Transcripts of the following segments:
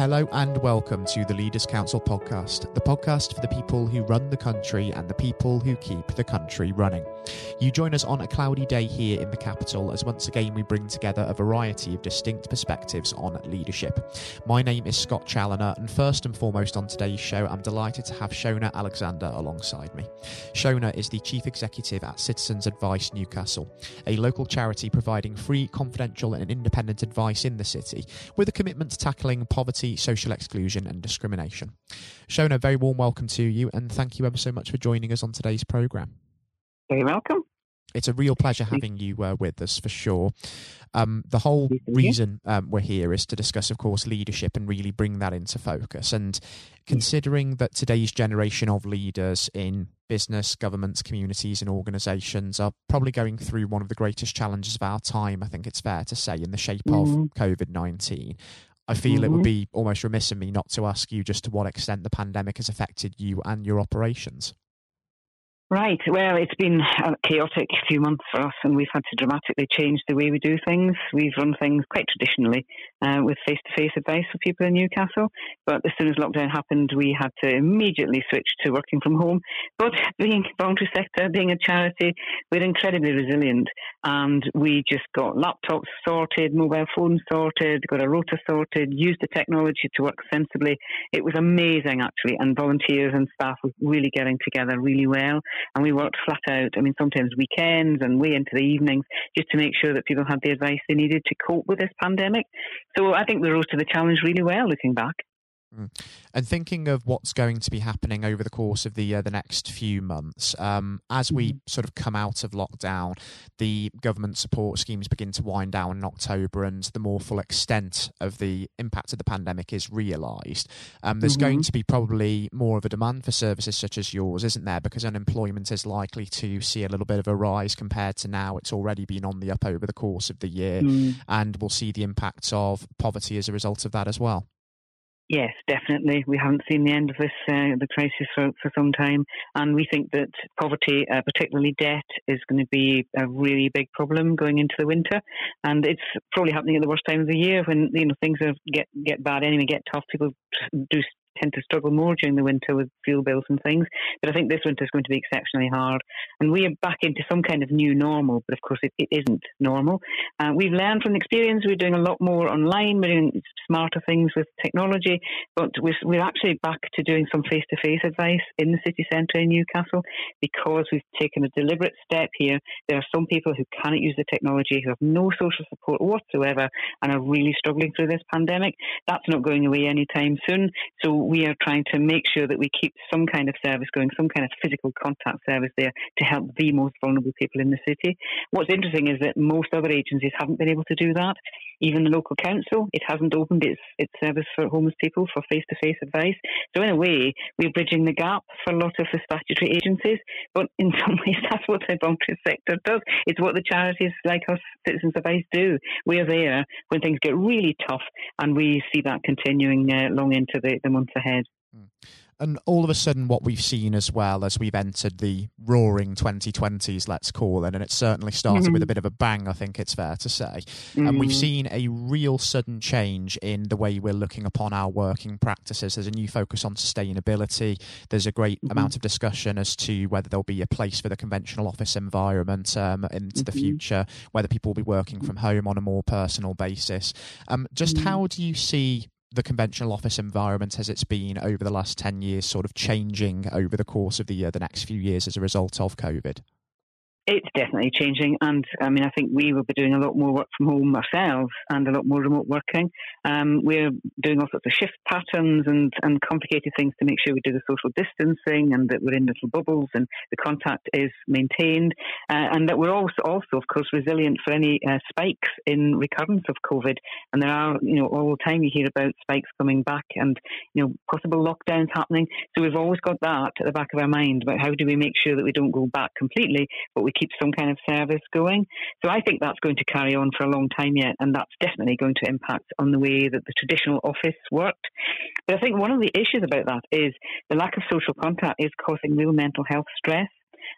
Hello and welcome to the Leaders Council podcast, the podcast for the people who run the country and the people who keep the country running. You join us on a cloudy day here in the capital as once again we bring together a variety of distinct perspectives on leadership. My name is Scott Challoner, and first and foremost on today's show, I'm delighted to have Shona Alexander alongside me. Shona is the Chief Executive at Citizens Advice Newcastle, a local charity providing free, confidential, and independent advice in the city with a commitment to tackling poverty social exclusion, and discrimination. Shona, a very warm welcome to you, and thank you ever so much for joining us on today's programme. Very welcome. It's a real pleasure having you uh, with us for sure. Um, the whole reason um, we're here is to discuss, of course, leadership and really bring that into focus. And considering that today's generation of leaders in business, governments, communities, and organisations are probably going through one of the greatest challenges of our time, I think it's fair to say, in the shape mm-hmm. of COVID 19. I feel mm-hmm. it would mm-hmm. be almost remiss of me not to ask you just to what extent the pandemic has affected you and your operations. Right. Well, it's been a chaotic few months for us, and we've had to dramatically change the way we do things. We've run things quite traditionally uh, with face to face advice for people in Newcastle. But as soon as lockdown happened, we had to immediately switch to working from home. But being voluntary sector, being a charity, we're incredibly resilient. And we just got laptops sorted, mobile phones sorted, got a rota sorted, used the technology to work sensibly. It was amazing, actually. And volunteers and staff were really getting together really well and we worked flat out. I mean, sometimes weekends and way into the evenings just to make sure that people had the advice they needed to cope with this pandemic. So I think we rose to the challenge really well looking back. Mm. And thinking of what's going to be happening over the course of the uh, the next few months, um, as we mm-hmm. sort of come out of lockdown, the government support schemes begin to wind down in October, and the more full extent of the impact of the pandemic is realised. Um, there's mm-hmm. going to be probably more of a demand for services such as yours, isn't there? Because unemployment is likely to see a little bit of a rise compared to now. It's already been on the up over the course of the year, mm. and we'll see the impacts of poverty as a result of that as well. Yes, definitely. We haven't seen the end of this uh, the crisis for, for some time, and we think that poverty, uh, particularly debt, is going to be a really big problem going into the winter. And it's probably happening at the worst time of the year when you know things are, get get bad anyway, get tough. People do tend to struggle more during the winter with fuel bills and things. But I think this winter is going to be exceptionally hard. And we are back into some kind of new normal, but of course it, it isn't normal. Uh, we've learned from the experience. We're doing a lot more online. We're doing smarter things with technology, but we're, we're actually back to doing some face to face advice in the city centre in Newcastle because we've taken a deliberate step here. There are some people who cannot use the technology, who have no social support whatsoever, and are really struggling through this pandemic. That's not going away anytime soon. So we are trying to make sure that we keep some kind of service going, some kind of physical contact service there to help the most vulnerable people in the city. What's interesting is that most other agencies haven't been able to do that. Even the local council, it hasn't opened its, its service for homeless people for face to face advice. So, in a way, we're bridging the gap for a lot of the statutory agencies. But in some ways, that's what the voluntary sector does. It's what the charities like us, Citizens Advice, do. We're there when things get really tough, and we see that continuing uh, long into the, the months ahead. Mm and all of a sudden what we've seen as well as we've entered the roaring 2020s let's call it and it certainly started mm-hmm. with a bit of a bang i think it's fair to say mm-hmm. and we've mm-hmm. seen a real sudden change in the way we're looking upon our working practices there's a new focus on sustainability there's a great mm-hmm. amount of discussion as to whether there'll be a place for the conventional office environment um, into the mm-hmm. future whether people will be working from home on a more personal basis um, just mm-hmm. how do you see the conventional office environment as it's been over the last 10 years sort of changing over the course of the, uh, the next few years as a result of COVID? It's definitely changing, and I mean, I think we will be doing a lot more work from home ourselves and a lot more remote working. Um, we're doing all sorts of shift patterns and, and complicated things to make sure we do the social distancing and that we're in little bubbles and the contact is maintained, uh, and that we're also, also, of course, resilient for any uh, spikes in recurrence of COVID. And there are, you know, all the time you hear about spikes coming back and, you know, possible lockdowns happening. So we've always got that at the back of our mind about how do we make sure that we don't go back completely, but we keep some kind of service going. So I think that's going to carry on for a long time yet, and that's definitely going to impact on the way that the traditional office worked. But I think one of the issues about that is the lack of social contact is causing real mental health stress.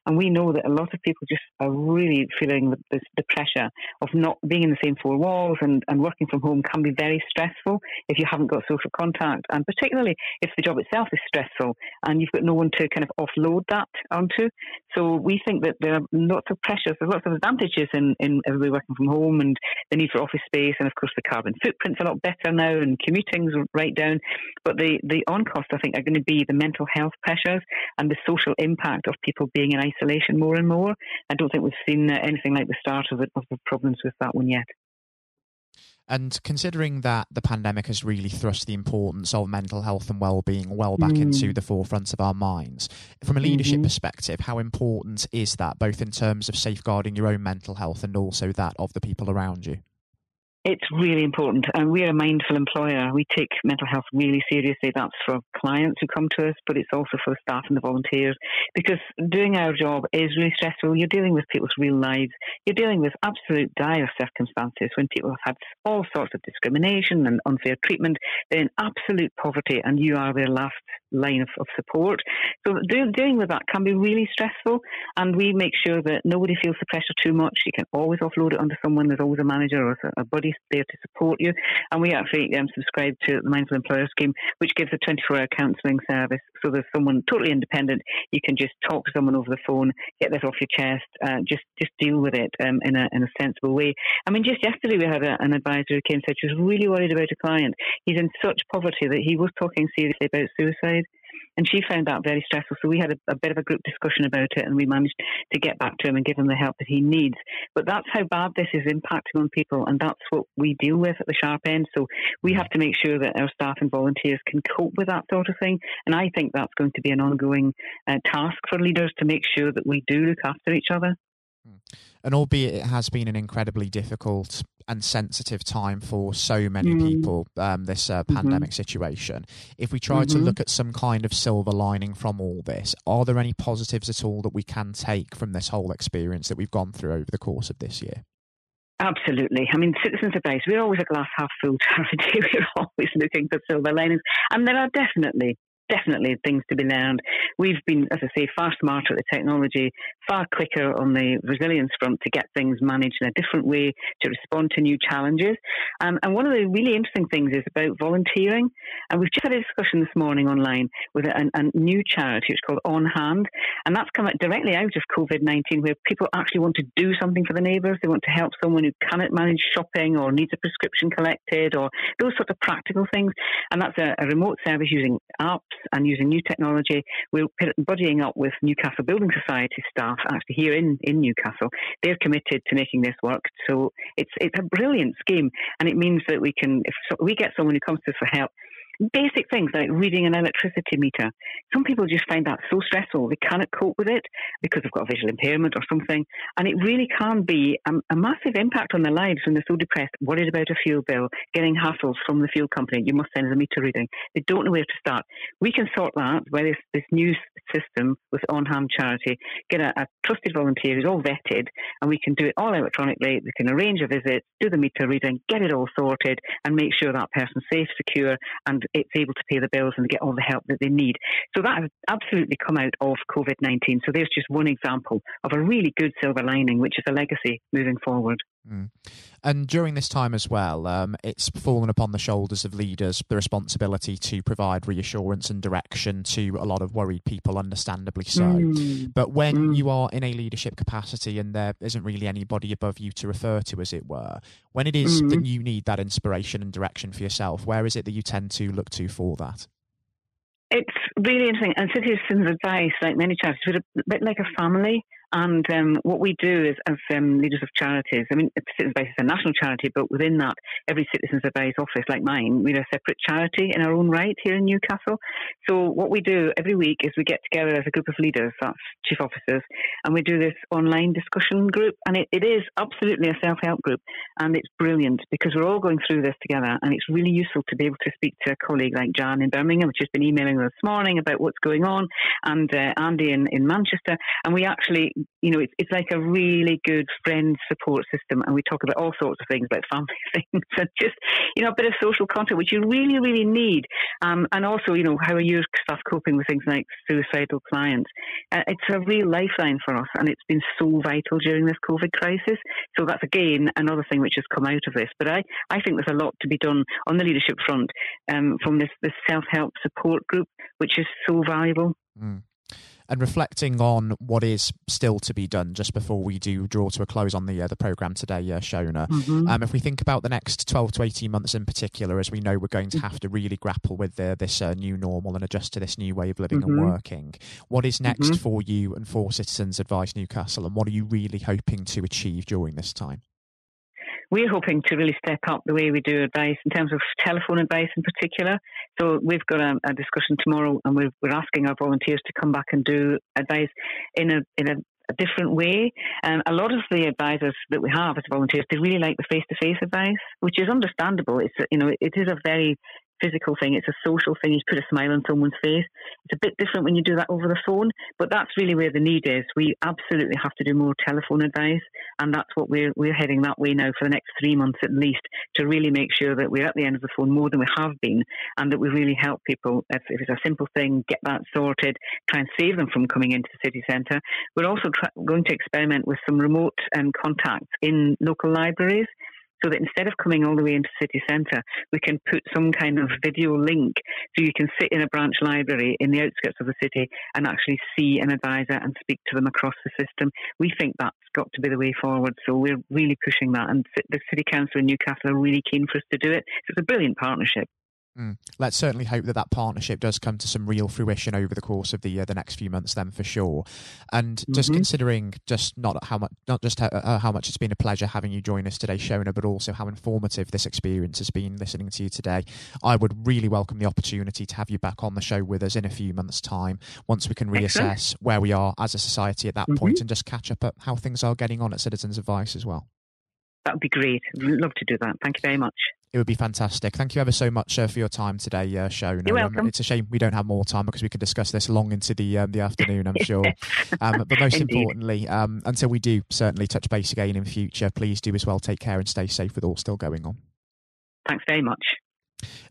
And we know that a lot of people just are really feeling the, the, the pressure of not being in the same four walls and, and working from home can be very stressful if you haven't got social contact, and particularly if the job itself is stressful and you've got no one to kind of offload that onto. So we think that there are lots of pressures, there's lots of advantages in, in everybody working from home and the need for office space, and of course the carbon footprint's a lot better now, and commuting's right down. But the the on cost, I think, are going to be the mental health pressures and the social impact of people being in isolation more and more. I don't think we've seen anything like the start of, it, of the problems with that one yet. And considering that the pandemic has really thrust the importance of mental health and well-being well back mm. into the forefront of our minds, from a leadership mm-hmm. perspective, how important is that, both in terms of safeguarding your own mental health and also that of the people around you? It's really important. And we're a mindful employer. We take mental health really seriously. That's for clients who come to us, but it's also for the staff and the volunteers. Because doing our job is really stressful. You're dealing with people's real lives. You're dealing with absolute dire circumstances when people have had all sorts of discrimination and unfair treatment. They're in absolute poverty, and you are their last line of, of support. So doing, dealing with that can be really stressful. And we make sure that nobody feels the pressure too much. You can always offload it onto someone. There's always a manager or a buddy there to support you. And we actually um, subscribe to the Mindful Employer Scheme, which gives a 24 hour counselling service. So there's someone totally independent. You can just talk to someone over the phone, get this off your chest, uh, just just deal with it um, in, a, in a sensible way. I mean, just yesterday we had a, an advisor who came and said she was really worried about a client. He's in such poverty that he was talking seriously about suicide. And she found that very stressful. So we had a, a, bit of a group discussion about it and we managed to get back to him and give him the help that he needs. But that's how bad this is impacting on people. And that's what we deal with at the sharp end. So we have to make sure that our staff and volunteers can cope with that sort of thing. And I think that's going to be an ongoing uh, task for leaders to make sure that we do look after each other. Hmm. And albeit it has been an incredibly difficult and sensitive time for so many mm. people, um, this uh, mm-hmm. pandemic situation, if we try mm-hmm. to look at some kind of silver lining from all this, are there any positives at all that we can take from this whole experience that we've gone through over the course of this year? Absolutely. I mean, citizens advice, we're always a glass half full charity. We're always looking for silver linings. And there are definitely definitely things to be learned. We've been, as I say, far smarter at the technology, far quicker on the resilience front to get things managed in a different way, to respond to new challenges. Um, and one of the really interesting things is about volunteering. And we've just had a discussion this morning online with a, a new charity, which is called On Hand. And that's come directly out of COVID 19, where people actually want to do something for the neighbours. They want to help someone who cannot manage shopping or needs a prescription collected or those sorts of practical things. And that's a, a remote service using apps and using new technology. We're buddying up with Newcastle Building Society staff actually here in, in Newcastle. They're committed to making this work. So it's it's a brilliant scheme, and it means that we can if we get someone who comes to us for help, basic things like reading an electricity meter. Some people just find that so stressful they cannot cope with it because they've got a visual impairment or something. And it really can be a, a massive impact on their lives when they're so depressed, worried about a fuel bill, getting hassles from the fuel company. You must send a meter reading. They don't know where to start. We can sort that by this, this new system with On Hand Charity, get a, a trusted volunteer who's all vetted, and we can do it all electronically. We can arrange a visit, do the meter reading, get it all sorted, and make sure that person's safe, secure, and it's able to pay the bills and get all the help that they need. So that has absolutely come out of COVID 19. So there's just one example of a really good silver lining, which is a legacy moving forward. Mm. And during this time as well, um, it's fallen upon the shoulders of leaders the responsibility to provide reassurance and direction to a lot of worried people, understandably so. Mm. But when mm. you are in a leadership capacity and there isn't really anybody above you to refer to, as it were, when it is that mm. you need that inspiration and direction for yourself, where is it that you tend to look to for that? It's really interesting. And Citizens Advice, like many charities, we're a bit like a family. And um, what we do is, as um, leaders of charities, I mean, Citizens Advice is a national charity, but within that, every Citizens Advice office, like mine, we're a separate charity in our own right here in Newcastle. So what we do every week is we get together as a group of leaders, that's chief officers, and we do this online discussion group. And it, it is absolutely a self-help group, and it's brilliant because we're all going through this together, and it's really useful to be able to speak to a colleague like Jan in Birmingham, which has been emailing us this morning about what's going on, and uh, Andy in, in Manchester, and we actually you know, it's, it's like a really good friend support system. And we talk about all sorts of things, like family things and just, you know, a bit of social contact, which you really, really need. Um, and also, you know, how are your staff coping with things like suicidal clients? Uh, it's a real lifeline for us, and it's been so vital during this COVID crisis. So that's again another thing which has come out of this. But I, I think there's a lot to be done on the leadership front um, from this, this self help support group, which is so valuable. Mm and reflecting on what is still to be done just before we do draw to a close on the uh, the program today, uh, Shona. Mm-hmm. Um, if we think about the next 12 to 18 months in particular, as we know we're going to have to really grapple with uh, this uh, new normal and adjust to this new way of living mm-hmm. and working, what is next mm-hmm. for you and for Citizens Advice Newcastle, and what are you really hoping to achieve during this time? We're hoping to really step up the way we do advice in terms of telephone advice in particular. So we've got a, a discussion tomorrow, and we're, we're, asking our volunteers to come back and do advice in a in a, a different way. Um, a lot of the advisors that we have as volunteers, they really like the face-to-face advice, which is understandable. It's you know it is a very physical thing, it's a social thing. You put a smile on someone's face. It's a bit different when you do that over the phone, but that's really where the need is. We absolutely have to do more telephone advice, and that's what we're, we're heading that way now for the next three months at least to really make sure that we're at the end of the phone more than we have been and that we really help people. If, if it's a simple thing, get that sorted, try and save them from coming into the city centre. We're also tra- going to experiment with some remote um, contacts in local libraries so that instead of coming all the way into city centre, we can put some kind of video link so you can sit in a branch library in the outskirts of the city and actually see an advisor and speak to them across the system. We think that's got to be the way forward, so we're really pushing that. And the City Council in Newcastle are really keen for us to do it. So it's a brilliant partnership. Mm. Let's certainly hope that that partnership does come to some real fruition over the course of the uh, the next few months, then for sure. And mm-hmm. just considering just not how much, not just how, uh, how, much it's been a pleasure having you join us today, Shona, but also how informative this experience has been listening to you today. I would really welcome the opportunity to have you back on the show with us in a few months' time, once we can reassess where we are as a society at that mm-hmm. point and just catch up at how things are getting on at Citizens Advice as well. That would be great. Love to do that. Thank you very much. It would be fantastic. Thank you ever so much uh, for your time today, uh, Shona. You're welcome. Um, it's a shame we don't have more time because we could discuss this long into the um, the afternoon, I'm sure. Um, but most Indeed. importantly, um, until we do certainly touch base again in future, please do as well take care and stay safe with all still going on. Thanks very much.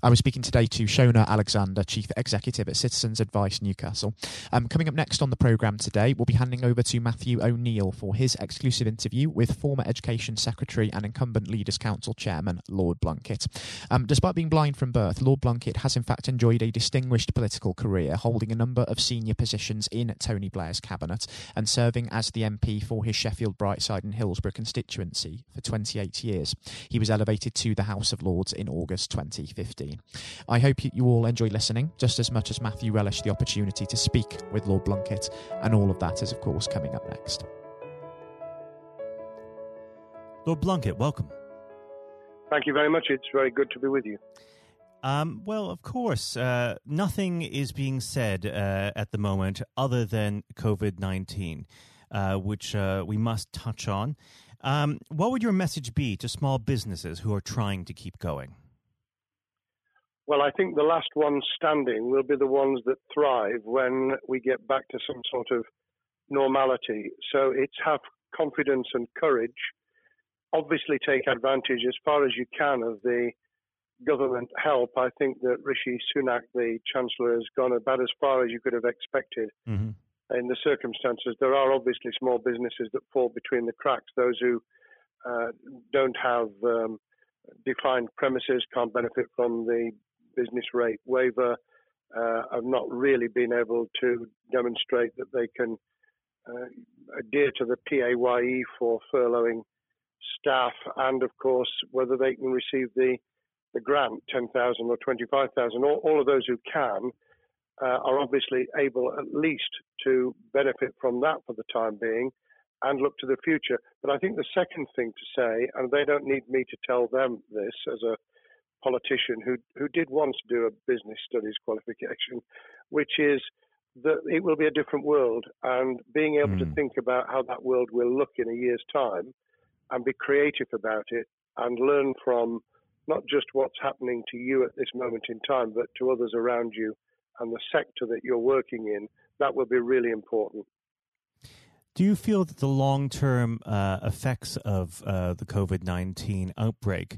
I was speaking today to Shona Alexander, Chief Executive at Citizens Advice Newcastle. Um, coming up next on the programme today, we'll be handing over to Matthew O'Neill for his exclusive interview with former Education Secretary and incumbent Leaders Council Chairman Lord Blunkett. Um, despite being blind from birth, Lord Blunkett has in fact enjoyed a distinguished political career, holding a number of senior positions in Tony Blair's cabinet and serving as the MP for his Sheffield, Brightside and Hillsborough constituency for 28 years. He was elevated to the House of Lords in August 2015. 15. I hope you all enjoy listening just as much as Matthew relished the opportunity to speak with Lord Blunkett, and all of that is, of course, coming up next. Lord Blunkett, welcome. Thank you very much. It's very good to be with you. Um, well, of course, uh, nothing is being said uh, at the moment other than COVID 19, uh, which uh, we must touch on. Um, what would your message be to small businesses who are trying to keep going? Well, I think the last ones standing will be the ones that thrive when we get back to some sort of normality. So it's have confidence and courage. Obviously, take advantage as far as you can of the government help. I think that Rishi Sunak, the Chancellor, has gone about as far as you could have expected. Mm-hmm. In the circumstances, there are obviously small businesses that fall between the cracks. Those who uh, don't have um, defined premises can't benefit from the business rate waiver uh, have not really been able to demonstrate that they can uh, adhere to the PAYE for furloughing staff, and of course whether they can receive the the grant, 10,000 or 25,000. All, all, of those who can uh, are obviously able at least to benefit from that for the time being and look to the future. But I think the second thing to say, and they don't need me to tell them this as a politician who who did once do a business studies qualification, which is that it will be a different world, and being able mm. to hmm. think about how that world will look in a year's time, and be creative about it, and learn from not just what's happening to you at this moment in time, but to others around you and the sector that you're working in, that will be really important. Do you feel that the long term uh, effects of uh, the COVID 19 outbreak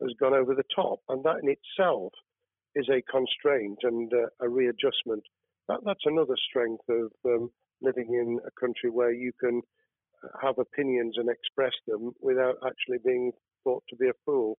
has gone over the top. And that in itself is a constraint and uh, a readjustment. That, that's another strength of um, living in a country where you can have opinions and express them without actually being thought to be a fool.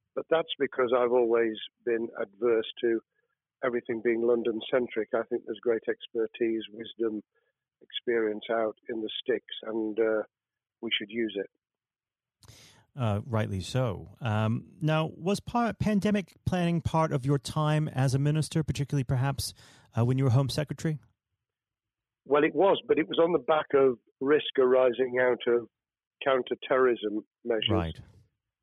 But that's because I've always been adverse to everything being London centric. I think there's great expertise, wisdom, experience out in the sticks, and uh, we should use it. Uh, rightly so. Um, now, was pandemic planning part of your time as a minister, particularly perhaps uh, when you were Home Secretary? Well, it was, but it was on the back of risk arising out of counter-terrorism measures. Right.